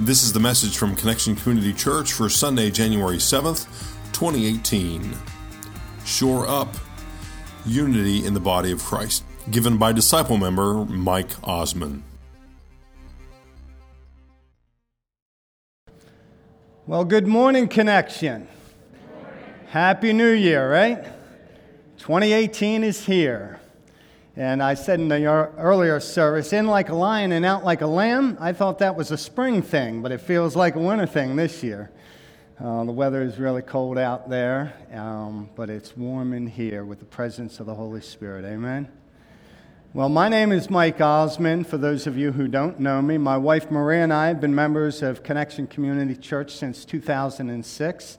This is the message from Connection Community Church for Sunday, January 7th, 2018. Shore Up Unity in the Body of Christ, given by disciple member Mike Osman. Well, good morning, Connection. Happy New Year, right? 2018 is here. And I said in the earlier service, in like a lion and out like a lamb. I thought that was a spring thing, but it feels like a winter thing this year. Uh, the weather is really cold out there, um, but it's warm in here with the presence of the Holy Spirit. Amen. Well, my name is Mike Osman. For those of you who don't know me, my wife Maria and I have been members of Connection Community Church since 2006.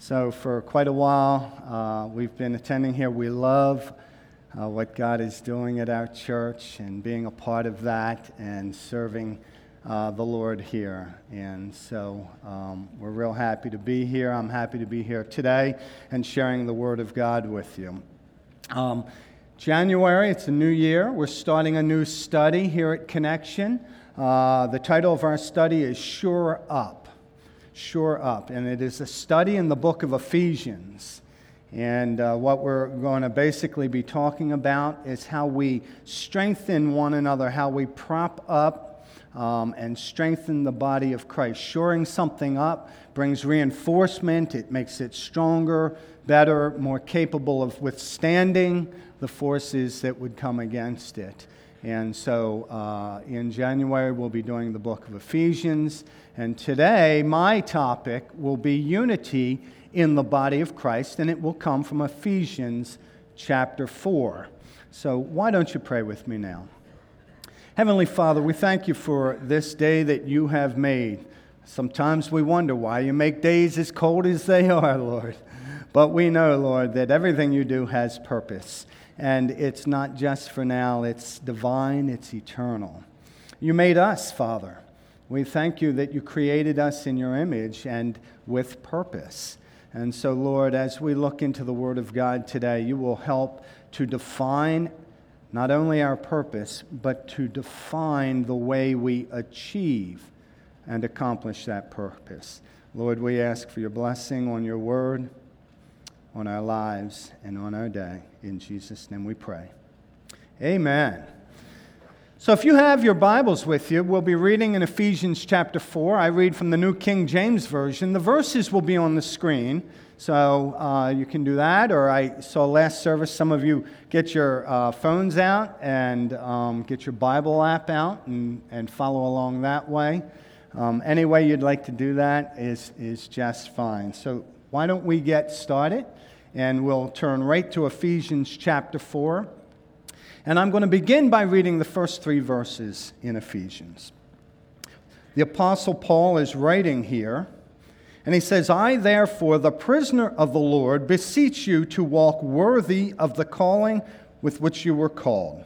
So, for quite a while, uh, we've been attending here. We love uh, what God is doing at our church and being a part of that and serving uh, the Lord here. And so um, we're real happy to be here. I'm happy to be here today and sharing the Word of God with you. Um, January, it's a new year. We're starting a new study here at Connection. Uh, the title of our study is Shore Up. Shore Up. And it is a study in the book of Ephesians. And uh, what we're going to basically be talking about is how we strengthen one another, how we prop up um, and strengthen the body of Christ. Shoring something up brings reinforcement, it makes it stronger, better, more capable of withstanding the forces that would come against it. And so uh, in January, we'll be doing the book of Ephesians. And today, my topic will be unity in the body of Christ, and it will come from Ephesians chapter 4. So, why don't you pray with me now? Heavenly Father, we thank you for this day that you have made. Sometimes we wonder why you make days as cold as they are, Lord. But we know, Lord, that everything you do has purpose. And it's not just for now, it's divine, it's eternal. You made us, Father. We thank you that you created us in your image and with purpose. And so, Lord, as we look into the Word of God today, you will help to define not only our purpose, but to define the way we achieve and accomplish that purpose. Lord, we ask for your blessing on your Word, on our lives, and on our day. In Jesus' name we pray. Amen. So, if you have your Bibles with you, we'll be reading in Ephesians chapter 4. I read from the New King James Version. The verses will be on the screen, so uh, you can do that. Or I saw last service, some of you get your uh, phones out and um, get your Bible app out and, and follow along that way. Um, any way you'd like to do that is, is just fine. So, why don't we get started? And we'll turn right to Ephesians chapter 4. And I'm going to begin by reading the first three verses in Ephesians. The Apostle Paul is writing here, and he says, I, therefore, the prisoner of the Lord, beseech you to walk worthy of the calling with which you were called,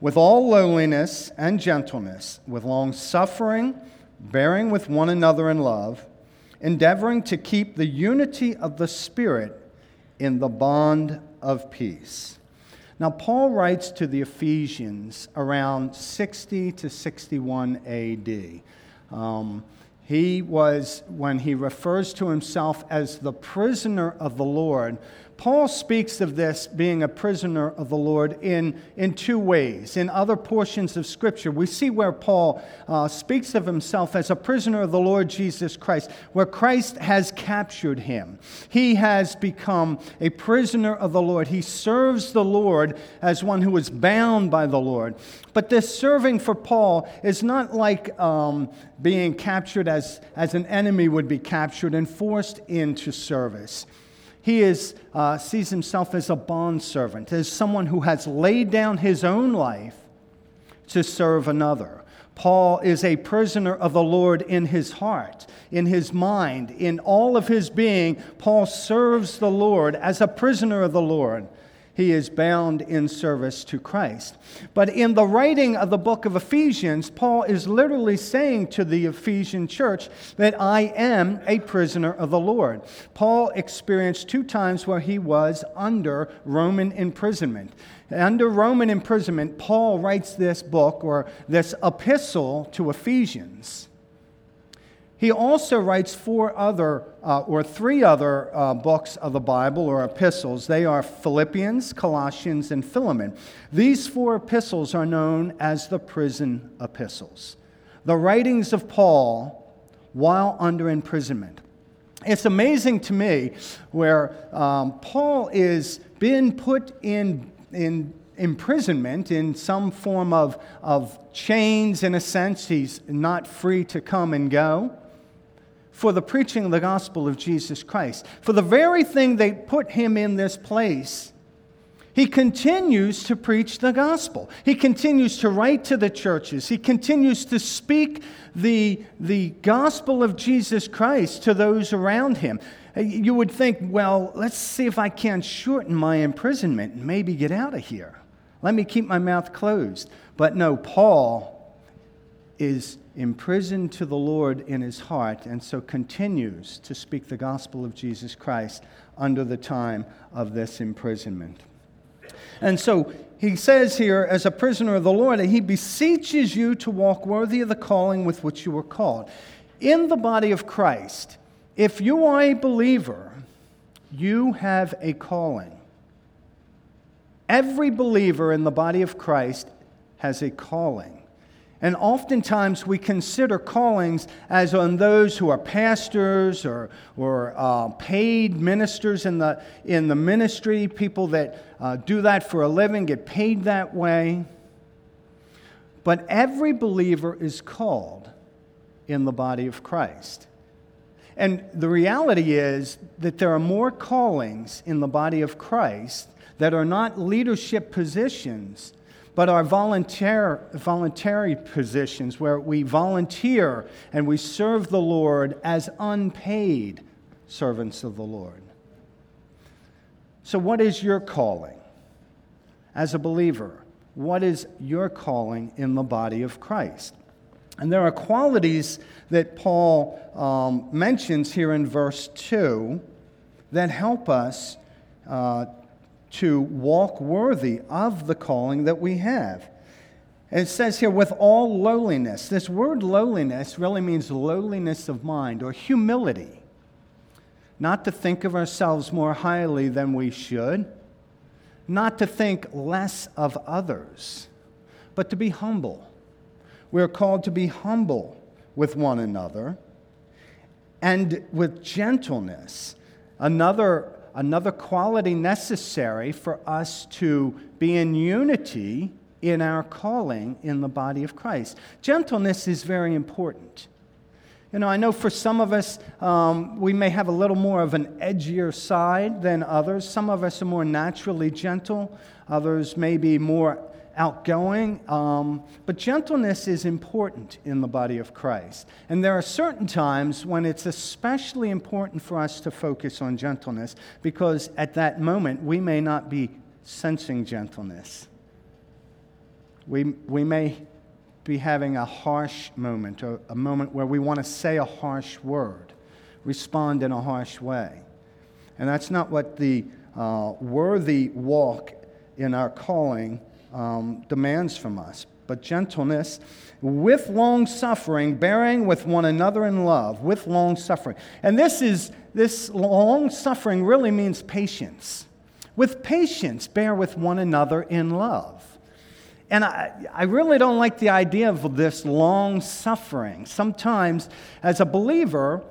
with all lowliness and gentleness, with long suffering, bearing with one another in love, endeavoring to keep the unity of the Spirit in the bond of peace. Now, Paul writes to the Ephesians around 60 to 61 AD. Um, he was, when he refers to himself as the prisoner of the Lord, Paul speaks of this being a prisoner of the Lord in, in two ways. In other portions of Scripture, we see where Paul uh, speaks of himself as a prisoner of the Lord Jesus Christ, where Christ has captured him. He has become a prisoner of the Lord. He serves the Lord as one who is bound by the Lord. But this serving for Paul is not like um, being captured as, as an enemy would be captured and forced into service. He is, uh, sees himself as a bondservant, as someone who has laid down his own life to serve another. Paul is a prisoner of the Lord in his heart, in his mind, in all of his being. Paul serves the Lord as a prisoner of the Lord he is bound in service to Christ. But in the writing of the book of Ephesians, Paul is literally saying to the Ephesian church that I am a prisoner of the Lord. Paul experienced two times where he was under Roman imprisonment. Under Roman imprisonment, Paul writes this book or this epistle to Ephesians. He also writes four other, uh, or three other uh, books of the Bible or epistles. They are Philippians, Colossians, and Philemon. These four epistles are known as the prison epistles, the writings of Paul while under imprisonment. It's amazing to me where um, Paul is being put in, in imprisonment in some form of, of chains, in a sense. He's not free to come and go for the preaching of the gospel of Jesus Christ. For the very thing they put him in this place, he continues to preach the gospel. He continues to write to the churches. He continues to speak the, the gospel of Jesus Christ to those around him. You would think, well, let's see if I can shorten my imprisonment and maybe get out of here. Let me keep my mouth closed. But no, Paul is imprisoned to the Lord in his heart and so continues to speak the gospel of Jesus Christ under the time of this imprisonment. And so he says here, as a prisoner of the Lord, he beseeches you to walk worthy of the calling with which you were called. In the body of Christ, if you are a believer, you have a calling. Every believer in the body of Christ has a calling. And oftentimes we consider callings as on those who are pastors or, or uh, paid ministers in the, in the ministry, people that uh, do that for a living, get paid that way. But every believer is called in the body of Christ. And the reality is that there are more callings in the body of Christ that are not leadership positions but our volunteer, voluntary positions where we volunteer and we serve the Lord as unpaid servants of the Lord. So, what is your calling as a believer? What is your calling in the body of Christ? And there are qualities that Paul um, mentions here in verse 2 that help us uh, to walk worthy of the calling that we have. it says here, with all lowliness. This word lowliness really means lowliness of mind or humility. Not to think of ourselves more highly than we should, not to think less of others, but to be humble. We're called to be humble with one another and with gentleness. Another another quality necessary for us to be in unity in our calling in the body of Christ. Gentleness is very important. You know, I know for some of us, um, we may have a little more of an edgier side than others. Some of us are more naturally gentle, others may be more outgoing, um, but gentleness is important in the body of Christ. And there are certain times when it's especially important for us to focus on gentleness because at that moment we may not be sensing gentleness. We, we may be having a harsh moment, or a moment where we want to say a harsh word, respond in a harsh way. And that's not what the uh, worthy walk in our calling um, demands from us. But gentleness, with long suffering, bearing with one another in love, with long suffering. And this is this long suffering really means patience. With patience, bear with one another in love. And I, I really don't like the idea of this long suffering. Sometimes, as a believer,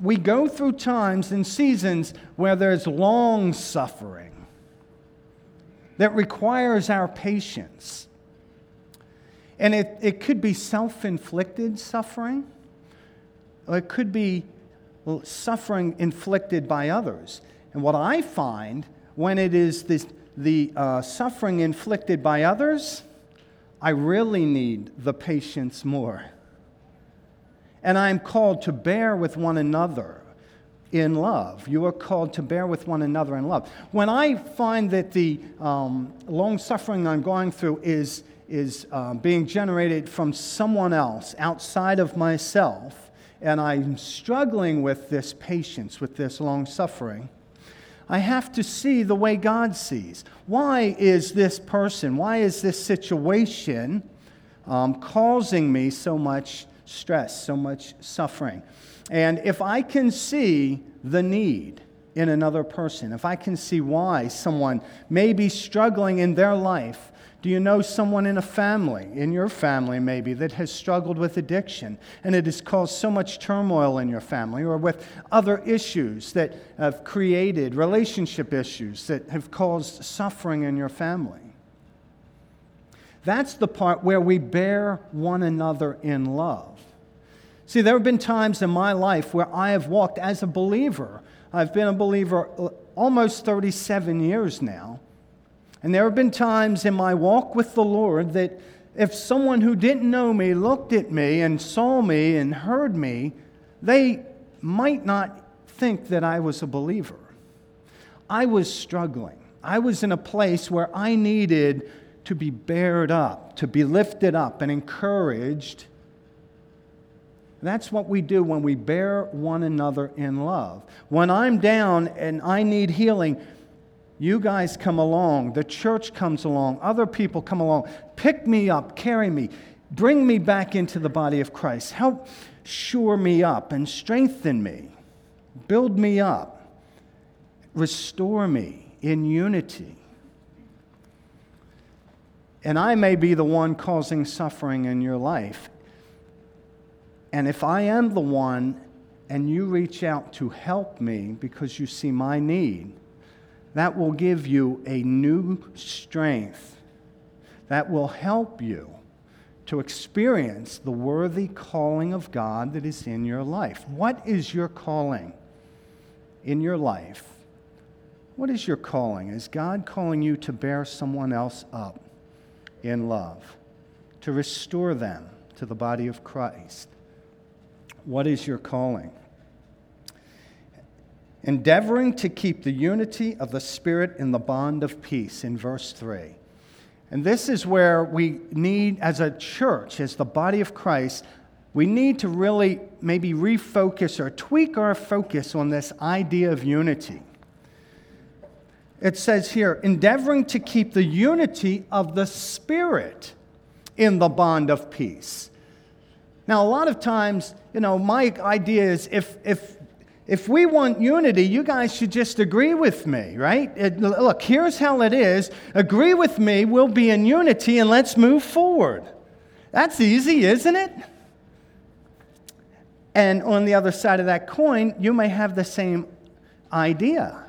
we go through times and seasons where there's long suffering that requires our patience. And it, it could be self inflicted suffering, or it could be suffering inflicted by others. And what I find when it is this, the uh, suffering inflicted by others, I really need the patience more. And I'm called to bear with one another in love. You are called to bear with one another in love. When I find that the um, long suffering I'm going through is, is uh, being generated from someone else outside of myself, and I'm struggling with this patience, with this long suffering, I have to see the way God sees. Why is this person, why is this situation um, causing me so much stress, so much suffering. And if I can see the need in another person, if I can see why someone may be struggling in their life, do you know someone in a family, in your family maybe, that has struggled with addiction and it has caused so much turmoil in your family, or with other issues that have created relationship issues that have caused suffering in your family? That's the part where we bear one another in love. See, there have been times in my life where I have walked as a believer. I've been a believer almost 37 years now. And there have been times in my walk with the Lord that if someone who didn't know me looked at me and saw me and heard me, they might not think that I was a believer. I was struggling. I was in a place where I needed to be bared up, to be lifted up and encouraged. That's what we do when we bear one another in love. When I'm down and I need healing, you guys come along, the church comes along, other people come along, pick me up, carry me, bring me back into the body of Christ, help shore me up and strengthen me, build me up, restore me in unity. And I may be the one causing suffering in your life. And if I am the one and you reach out to help me because you see my need, that will give you a new strength that will help you to experience the worthy calling of God that is in your life. What is your calling in your life? What is your calling? Is God calling you to bear someone else up in love, to restore them to the body of Christ? What is your calling? endeavoring to keep the unity of the Spirit in the bond of peace, in verse 3. And this is where we need, as a church, as the body of Christ, we need to really maybe refocus or tweak our focus on this idea of unity. It says here, endeavoring to keep the unity of the Spirit in the bond of peace. Now, a lot of times, you know, my idea is if, if if we want unity, you guys should just agree with me, right? It, look, here's how it is agree with me, we'll be in unity, and let's move forward. That's easy, isn't it? And on the other side of that coin, you may have the same idea.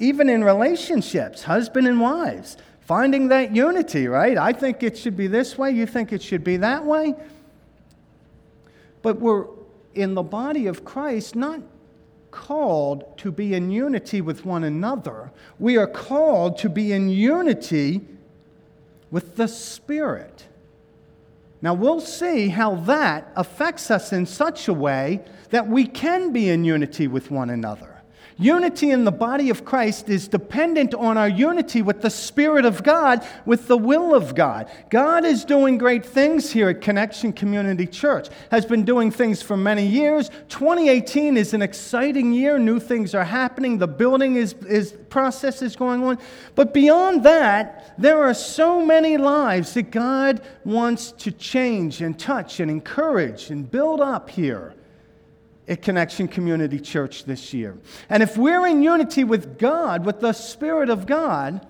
Even in relationships, husband and wives, finding that unity, right? I think it should be this way, you think it should be that way. But we're in the body of Christ, not called to be in unity with one another. We are called to be in unity with the Spirit. Now, we'll see how that affects us in such a way that we can be in unity with one another. Unity in the body of Christ is dependent on our unity with the Spirit of God, with the will of God. God is doing great things here at Connection Community Church, has been doing things for many years. 2018 is an exciting year. New things are happening. The building is, is process is going on. But beyond that, there are so many lives that God wants to change and touch and encourage and build up here at Connection Community Church this year. And if we're in unity with God, with the Spirit of God,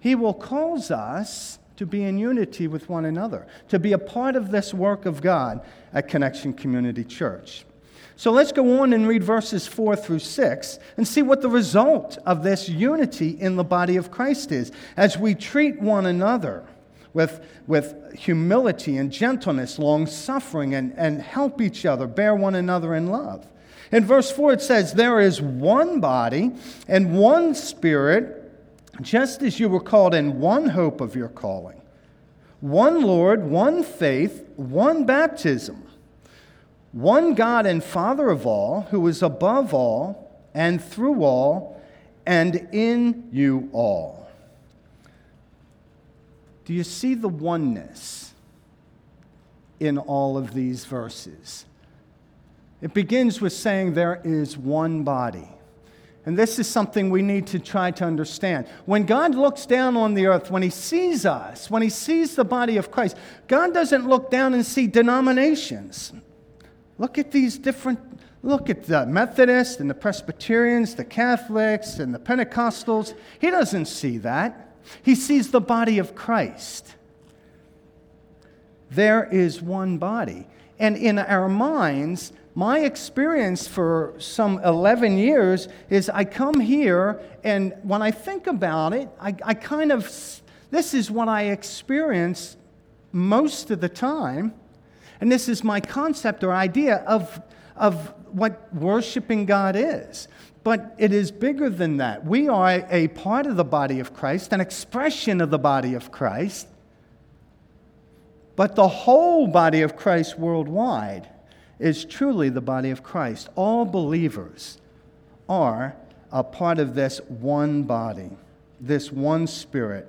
He will cause us to be in unity with one another, to be a part of this work of God at Connection Community Church. So let's go on and read verses 4 through 6 and see what the result of this unity in the body of Christ is as we treat one another with, with humility and gentleness, long suffering, and, and help each other, bear one another in love. In verse 4, it says, There is one body and one spirit, just as you were called in one hope of your calling, one Lord, one faith, one baptism, one God and Father of all, who is above all and through all and in you all. Do you see the oneness in all of these verses? It begins with saying there is one body. And this is something we need to try to understand. When God looks down on the earth, when He sees us, when He sees the body of Christ, God doesn't look down and see denominations. Look at these different, look at the Methodists and the Presbyterians, the Catholics and the Pentecostals. He doesn't see that. He sees the body of Christ. There is one body. And in our minds, my experience for some 11 years is I come here, and when I think about it, I, I kind of, this is what I experience most of the time. And this is my concept or idea of, of what worshiping God is. But it is bigger than that. We are a part of the body of Christ, an expression of the body of Christ. But the whole body of Christ worldwide is truly the body of Christ. All believers are a part of this one body, this one spirit,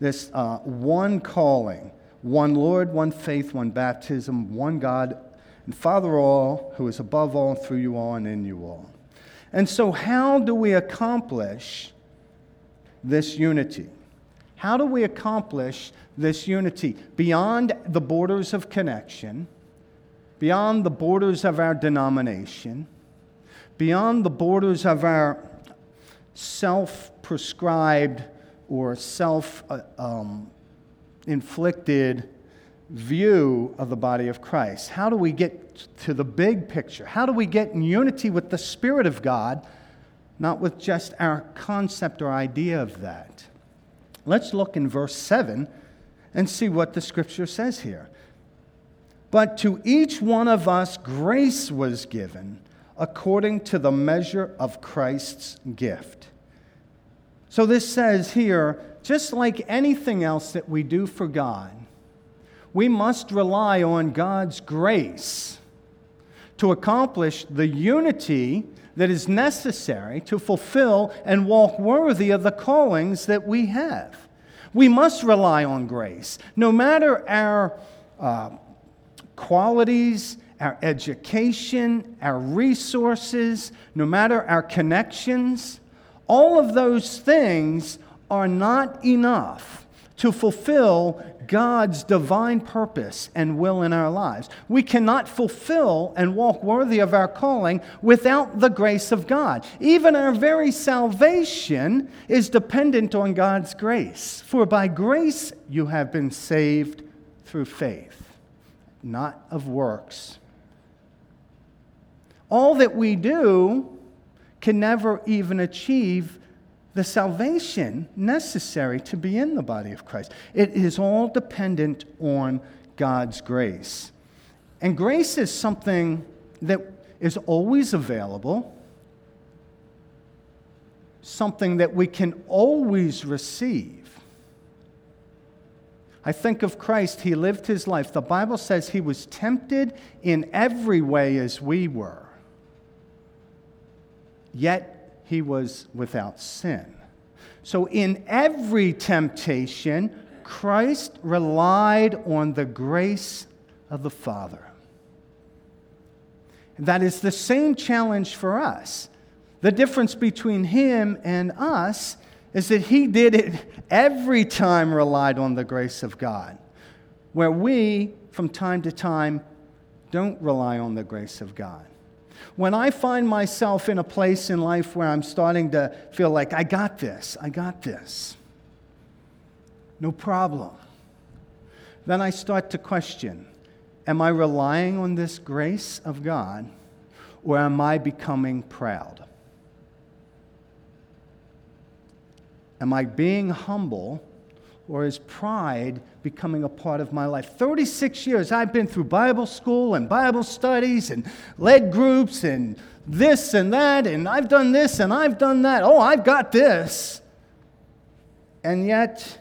this uh, one calling, one Lord, one faith, one baptism, one God, and Father all, who is above all, through you all, and in you all. And so, how do we accomplish this unity? How do we accomplish this unity beyond the borders of connection? beyond the borders of our denomination, beyond the borders of our self prescribed or self uh, um, inflicted view of the body of Christ? How do we get to the big picture? How do we get in unity with the Spirit of God, not with just our concept or idea of that? Let's look in verse 7 and see what the scripture says here. But to each one of us, grace was given according to the measure of Christ's gift. So this says here just like anything else that we do for God, we must rely on God's grace to accomplish the unity that is necessary to fulfill and walk worthy of the callings that we have. We must rely on grace. No matter our uh, qualities, our education, our resources, no matter our connections, all of those things are not enough to fulfill God's divine purpose and will in our lives. We cannot fulfill and walk worthy of our calling without the grace of God. Even our very salvation is dependent on God's grace. For by grace you have been saved through faith not of works. All that we do can never even achieve the salvation necessary to be in the body of Christ. It is all dependent on God's grace. And grace is something that is always available, something that we can always receive. I think of Christ, he lived his life. The Bible says he was tempted in every way as we were, yet he was without sin. So, in every temptation, Christ relied on the grace of the Father. That is the same challenge for us. The difference between him and us is that he did it every time relied on the grace of God, where we, from time to time, don't rely on the grace of God. When I find myself in a place in life where I'm starting to feel like, I got this, I got this, no problem, then I start to question Am I relying on this grace of God, or am I becoming proud? Am I being humble or is pride becoming a part of my life? 36 years I've been through Bible school and Bible studies and led groups and this and that, and I've done this and I've done that. Oh, I've got this. And yet,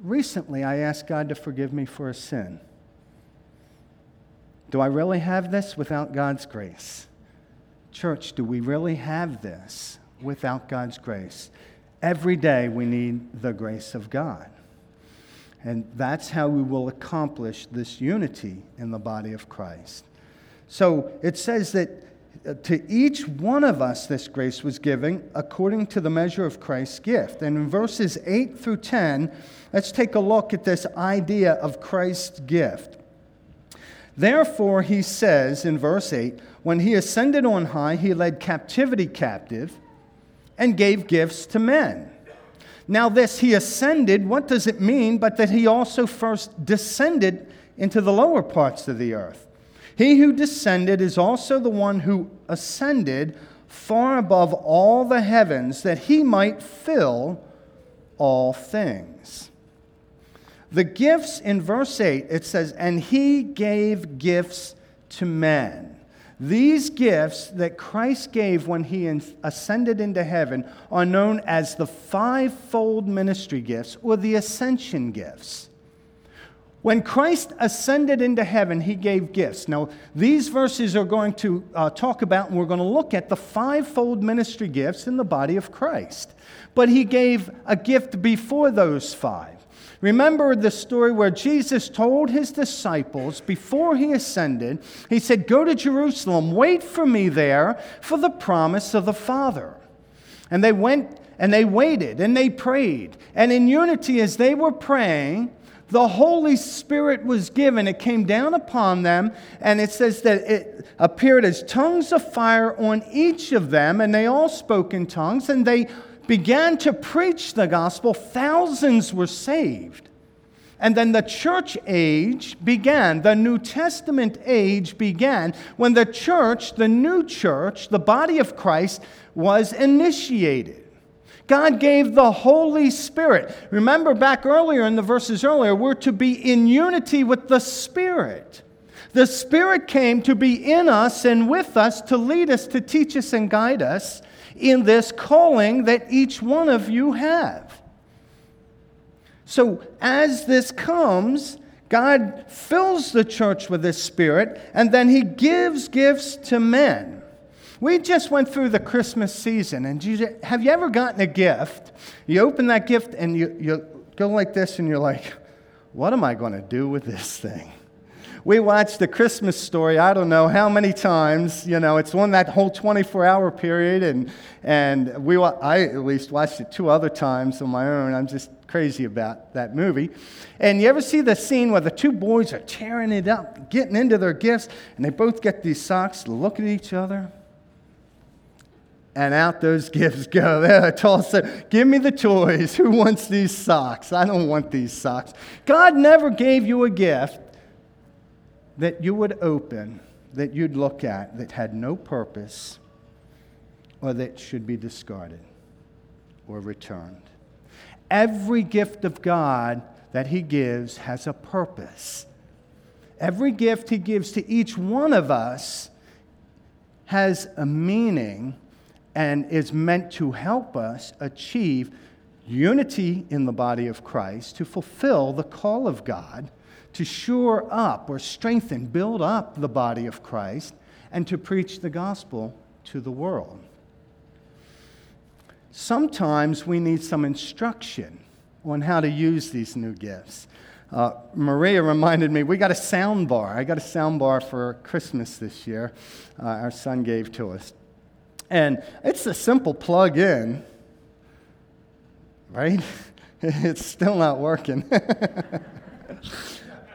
recently I asked God to forgive me for a sin. Do I really have this without God's grace? Church, do we really have this without God's grace? Every day we need the grace of God. And that's how we will accomplish this unity in the body of Christ. So it says that uh, to each one of us this grace was given according to the measure of Christ's gift. And in verses 8 through 10, let's take a look at this idea of Christ's gift. Therefore, he says in verse 8, when he ascended on high, he led captivity captive and gave gifts to men. Now, this he ascended, what does it mean but that he also first descended into the lower parts of the earth? He who descended is also the one who ascended far above all the heavens that he might fill all things. The gifts in verse 8, it says, And he gave gifts to men. These gifts that Christ gave when he ascended into heaven are known as the fivefold ministry gifts or the ascension gifts. When Christ ascended into heaven, he gave gifts. Now, these verses are going to uh, talk about, and we're going to look at the fivefold ministry gifts in the body of Christ. But he gave a gift before those five. Remember the story where Jesus told his disciples before he ascended, he said, Go to Jerusalem, wait for me there for the promise of the Father. And they went and they waited and they prayed. And in unity, as they were praying, the Holy Spirit was given. It came down upon them, and it says that it appeared as tongues of fire on each of them, and they all spoke in tongues, and they began to preach the gospel, thousands were saved. And then the church age began, the New Testament age began when the church, the new church, the body of Christ, was initiated. God gave the Holy Spirit. Remember back earlier in the verses earlier, we're to be in unity with the Spirit. The Spirit came to be in us and with us to lead us, to teach us, and guide us in this calling that each one of you have. So, as this comes, God fills the church with His Spirit, and then He gives gifts to men. We just went through the Christmas season, and have you ever gotten a gift? You open that gift and you, you go like this, and you're like, what am I going to do with this thing? We watched the Christmas story, I don't know how many times. You know, it's on that whole 24 hour period, and, and we, I at least watched it two other times on my own. I'm just crazy about that movie. And you ever see the scene where the two boys are tearing it up, getting into their gifts, and they both get these socks look at each other? And out those gifts go. They're told, Give me the toys. Who wants these socks? I don't want these socks. God never gave you a gift that you would open, that you'd look at, that had no purpose or that should be discarded or returned. Every gift of God that He gives has a purpose. Every gift He gives to each one of us has a meaning and is meant to help us achieve unity in the body of Christ, to fulfill the call of God to shore up or strengthen, build up the body of Christ, and to preach the gospel to the world. Sometimes we need some instruction on how to use these new gifts. Uh, Maria reminded me we got a sound bar. I got a sound bar for Christmas this year. Uh, our son gave to us. And it's a simple plug in, right? it's still not working.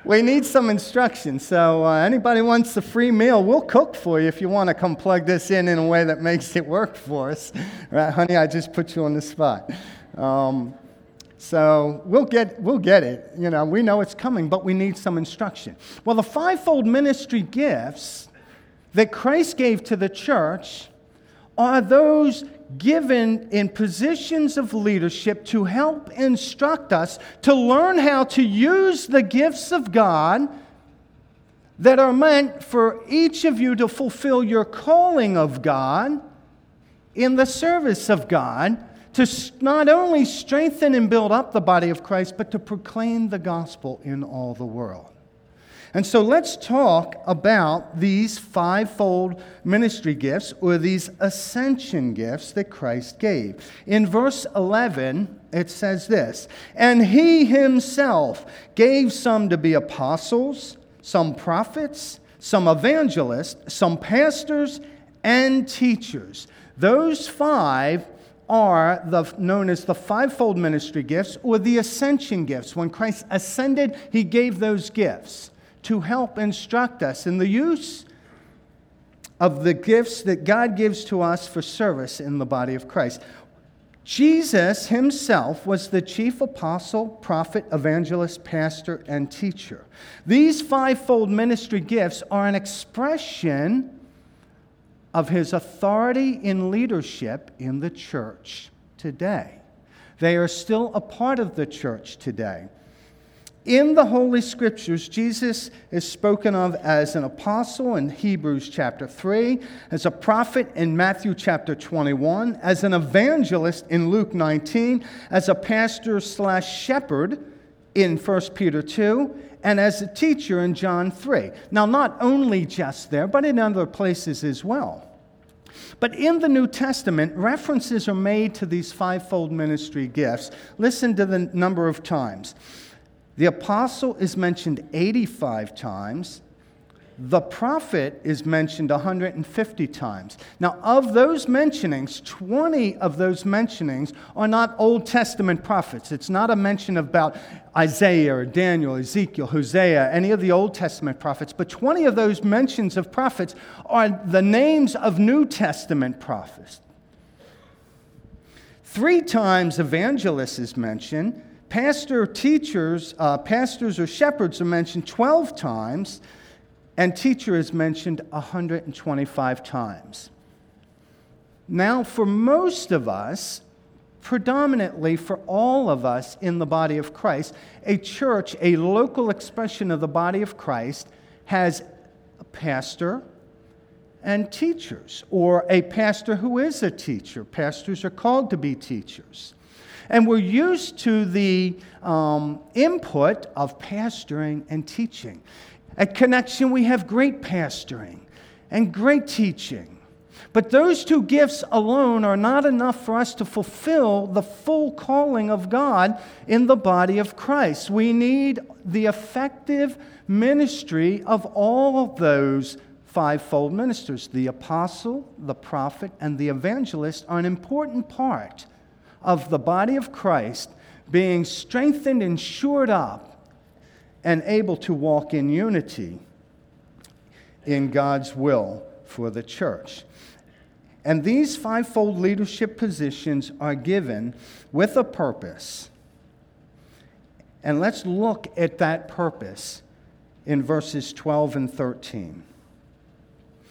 we need some instruction. So, uh, anybody wants a free meal, we'll cook for you if you want to come plug this in in a way that makes it work for us. Right, honey? I just put you on the spot. Um, so we'll get, we'll get it. You know, we know it's coming, but we need some instruction. Well, the fivefold ministry gifts that Christ gave to the church are those given in positions of leadership to help instruct us to learn how to use the gifts of God that are meant for each of you to fulfill your calling of God in the service of God to not only strengthen and build up the body of Christ, but to proclaim the gospel in all the world. And so let's talk about these fivefold ministry gifts or these ascension gifts that Christ gave. In verse 11, it says this And he himself gave some to be apostles, some prophets, some evangelists, some pastors, and teachers. Those five are the, known as the fivefold ministry gifts or the ascension gifts. When Christ ascended, he gave those gifts to help instruct us in the use of the gifts that God gives to us for service in the body of Christ. Jesus himself was the chief apostle, prophet, evangelist, pastor, and teacher. These fivefold ministry gifts are an expression of his authority in leadership in the church today. They are still a part of the church today. In the Holy Scriptures, Jesus is spoken of as an apostle in Hebrews chapter 3, as a prophet in Matthew chapter 21, as an evangelist in Luke 19, as a pastor slash shepherd in 1 Peter 2, and as a teacher in John 3. Now, not only just there, but in other places as well. But in the New Testament, references are made to these fivefold ministry gifts. Listen to the number of times. The apostle is mentioned 85 times. The prophet is mentioned 150 times. Now, of those mentionings, 20 of those mentionings are not Old Testament prophets. It's not a mention about Isaiah or Daniel, Ezekiel, Hosea, any of the Old Testament prophets, but 20 of those mentions of prophets are the names of New Testament prophets. Three times evangelist is mentioned, pastor teachers, uh, pastors or shepherds are mentioned 12 times, and teacher is mentioned 125 times. Now, for most of us, predominantly for all of us in the body of Christ, a church, a local expression of the body of Christ, has a pastor and teachers, or a pastor who is a teacher. Pastors are called to be teachers. And we're used to the um, input of pastoring and teaching. At Connection, we have great pastoring and great teaching. But those two gifts alone are not enough for us to fulfill the full calling of God in the body of Christ. We need the effective ministry of all those fivefold ministers. The apostle, the prophet, and the evangelist are an important part of the body of Christ being strengthened and shored up and able to walk in unity in God's will for the church. And these fivefold leadership positions are given with a purpose. And let's look at that purpose in verses 12 and 13.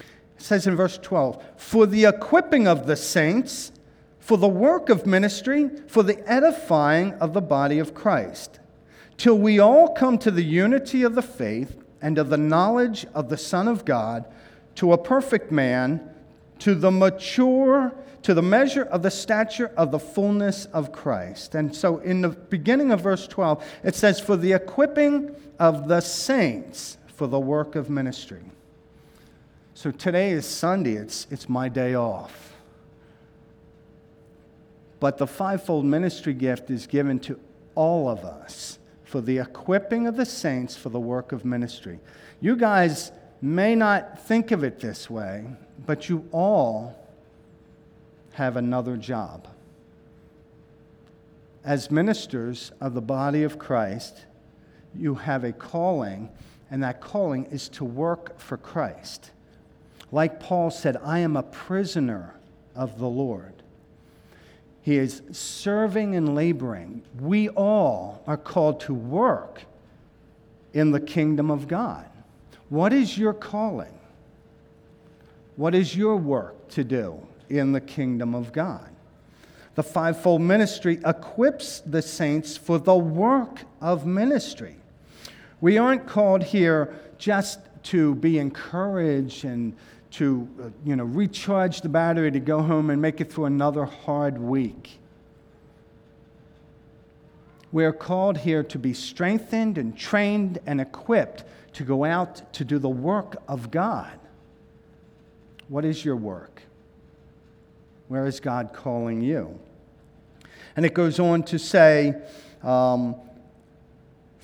It says in verse 12, For the equipping of the saints for the work of ministry, for the edifying of the body of Christ, till we all come to the unity of the faith and of the knowledge of the Son of God, to a perfect man, to the mature, to the measure of the stature of the fullness of Christ. And so in the beginning of verse 12, it says, For the equipping of the saints for the work of ministry. So today is Sunday, it's, it's my day off. But the fivefold ministry gift is given to all of us for the equipping of the saints for the work of ministry. You guys may not think of it this way, but you all have another job. As ministers of the body of Christ, you have a calling, and that calling is to work for Christ. Like Paul said, I am a prisoner of the Lord. He is serving and laboring. We all are called to work in the kingdom of God. What is your calling? What is your work to do in the kingdom of God? The fivefold ministry equips the saints for the work of ministry. We aren't called here just to be encouraged and to uh, you know, recharge the battery to go home and make it through another hard week. We are called here to be strengthened and trained and equipped to go out to do the work of God. What is your work? Where is God calling you? And it goes on to say, um,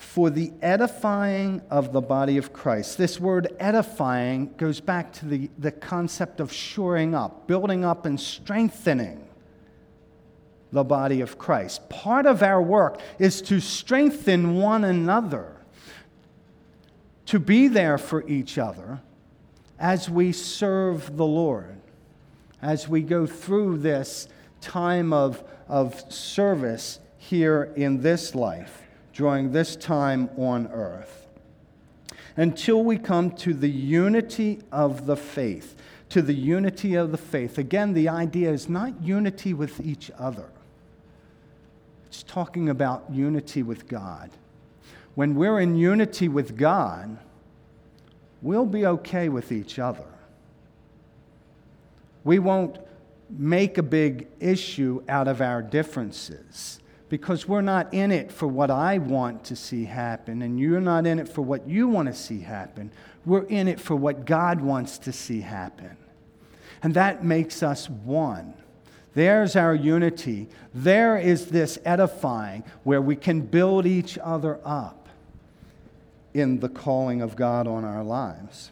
for the edifying of the body of Christ. This word edifying goes back to the, the concept of shoring up, building up, and strengthening the body of Christ. Part of our work is to strengthen one another. to be there for each other as we serve the Lord, as we go through this time of, of service here in this life, during this time on earth. Until we come to the unity of the faith. To the unity of the faith. Again, the idea is not unity with each other, it's talking about unity with God. When we're in unity with God, we'll be okay with each other. We won't make a big issue out of our differences because we're not in it for what I want to see happen, and you're not in it for what you want to see happen. We're in it for what God wants to see happen. And that makes us one. There's our unity. There is this edifying where we can build each other up in the calling of God on our lives.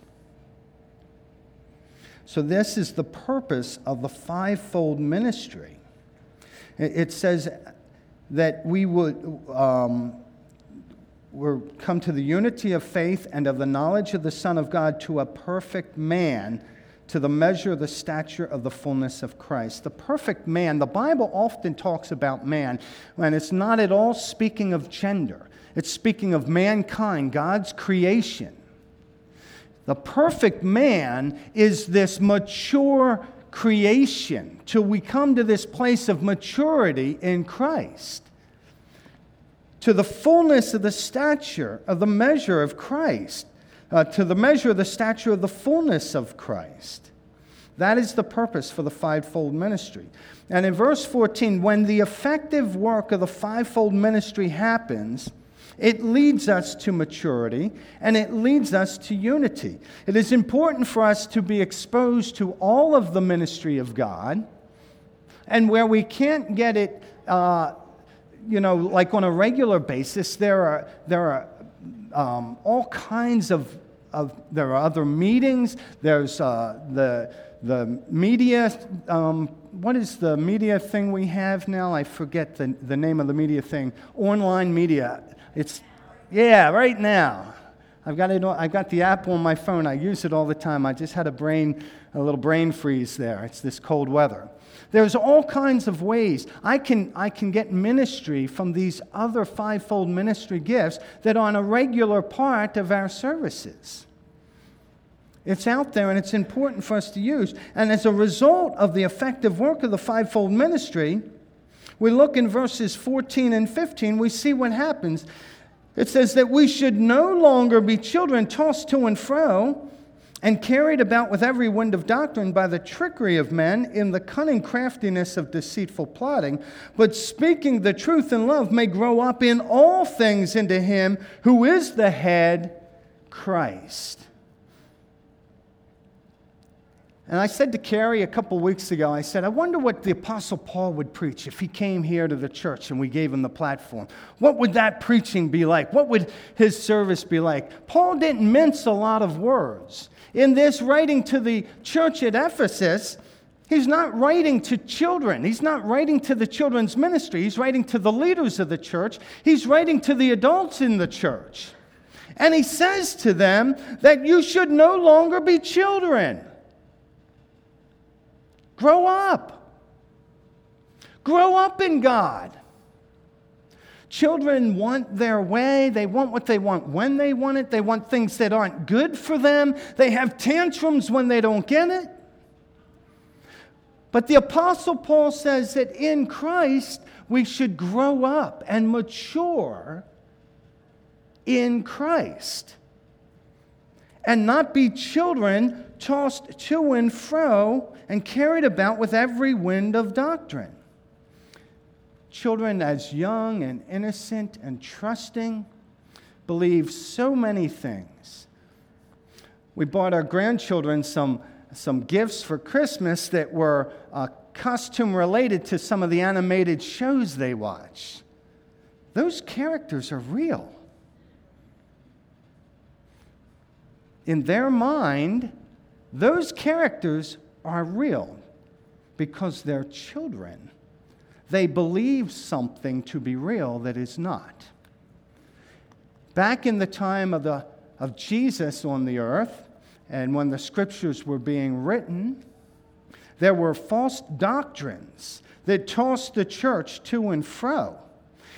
So, this is the purpose of the fivefold ministry. It says that we would um, come to the unity of faith and of the knowledge of the Son of God to a perfect man to the measure of the stature of the fullness of Christ. The perfect man, the Bible often talks about man, and it's not at all speaking of gender, it's speaking of mankind, God's creation. The perfect man is this mature creation till we come to this place of maturity in Christ. To the fullness of the stature of the measure of Christ uh, to the measure of the stature of the fullness of Christ. That is the purpose for the fivefold ministry. And in verse 14, when the effective work of the fivefold ministry happens, it leads us to maturity and it leads us to unity. It is important for us to be exposed to all of the ministry of God, and where we can't get it, uh, you know, like on a regular basis, there are, there are um, all kinds of, of, there are other meetings. There's uh, the, the media, um, what is the media thing we have now? I forget the, the name of the media thing. Online media. It's, yeah, right now. I've got, it, I've got the app on my phone. I use it all the time. I just had a brain, a little brain freeze there. It's this cold weather. There's all kinds of ways I can, I can get ministry from these other fivefold ministry gifts that are a regular part of our services. It's out there and it's important for us to use. And as a result of the effective work of the fivefold ministry, we look in verses 14 and 15, we see what happens. It says that we should no longer be children tossed to and fro and carried about with every wind of doctrine by the trickery of men in the cunning craftiness of deceitful plotting, but speaking the truth in love may grow up in all things into him who is the head, Christ. And I said to Carrie a couple weeks ago, I said, I wonder what the Apostle Paul would preach if he came here to the church and we gave him the platform. What would that preaching be like? What would his service be like? Paul didn't mince a lot of words. In this writing to the church at Ephesus, he's not writing to children. He's not writing to the children's ministry. He's writing to the leaders of the church. He's writing to the adults in the church. And he says to them that you should no longer be children. Grow up. Grow up in God. Children want their way. They want what they want when they want it. They want things that aren't good for them. They have tantrums when they don't get it. But the Apostle Paul says that in Christ we should grow up and mature in Christ and not be children tossed to and fro and carried about with every wind of doctrine children as young and innocent and trusting believe so many things. We bought our grandchildren some, some gifts for Christmas that were uh, costume related to some of the animated shows they watch. Those characters are real. In their mind, those characters are real because they're children. They believe something to be real that is not. Back in the time of the of Jesus on the earth and when the scriptures were being written, there were false doctrines that tossed the church to and fro.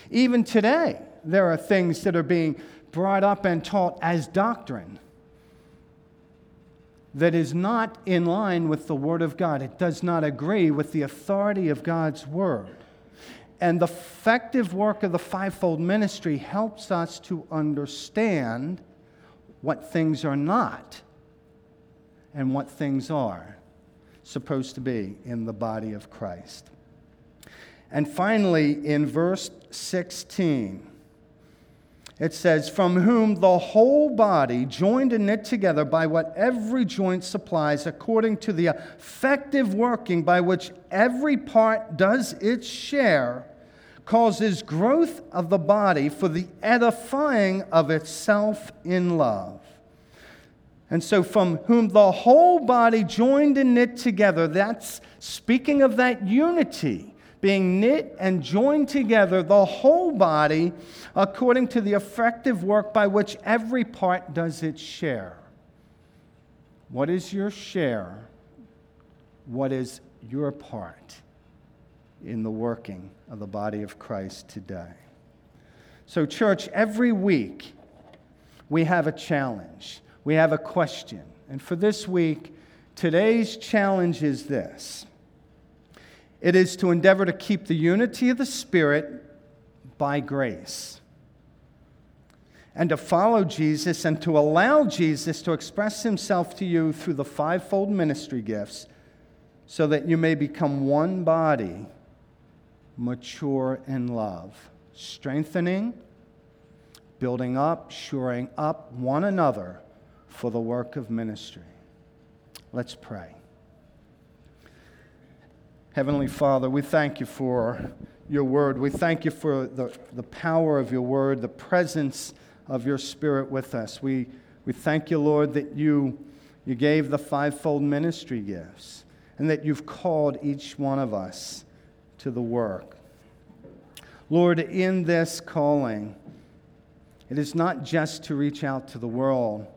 Even today, there are things that are being brought up and taught as doctrine that is not in line with the Word of God. It does not agree with the authority of God's Word. And the effective work of the fivefold ministry helps us to understand what things are not and what things are supposed to be in the body of Christ. And finally, in verse 16, it says, From whom the whole body, joined and knit together by what every joint supplies, according to the effective working by which every part does its share, causes growth of the body for the edifying of itself in love. And so, from whom the whole body joined and knit together, that's speaking of that unity, being knit and joined together, the whole body, according to the effective work by which every part does its share. What is your share? What is your part in the working of the body of Christ today? So, church, every week we have a challenge we have a question. And for this week, today's challenge is this it is to endeavor to keep the unity of the Spirit by grace. And to follow Jesus and to allow Jesus to express himself to you through the fivefold ministry gifts so that you may become one body, mature in love, strengthening, building up, shoring up one another for the work of ministry. Let's pray. Heavenly Father, we thank you for your word. We thank you for the, the power of your word, the presence of your spirit with us. We, we thank you, Lord, that you, you gave the fivefold ministry gifts and that you've called each one of us to the work. Lord, in this calling, it is not just to reach out to the world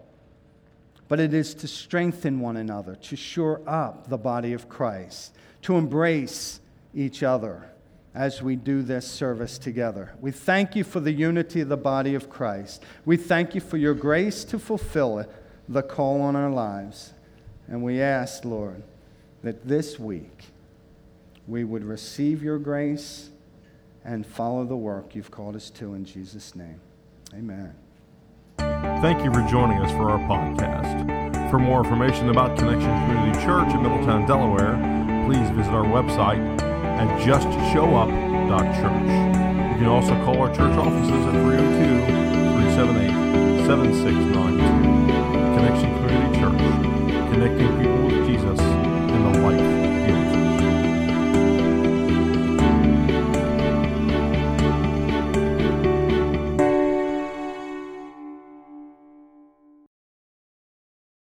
but it is to strengthen one another, to shore up the body of Christ, to embrace each other as we do this service together. We thank you for the unity of the body of Christ. We thank you for your grace to fulfill the call on our lives. And we ask, Lord, that this week we would receive your grace and follow the work you've called us to in Jesus' name. Amen. Thank you for joining us for our podcast. For more information about Connection Community Church in Middletown, Delaware, please visit our website at justshowup.church. You can also call our church offices at 302 378 7692. Connection Community Church, connecting people with Jesus in the light.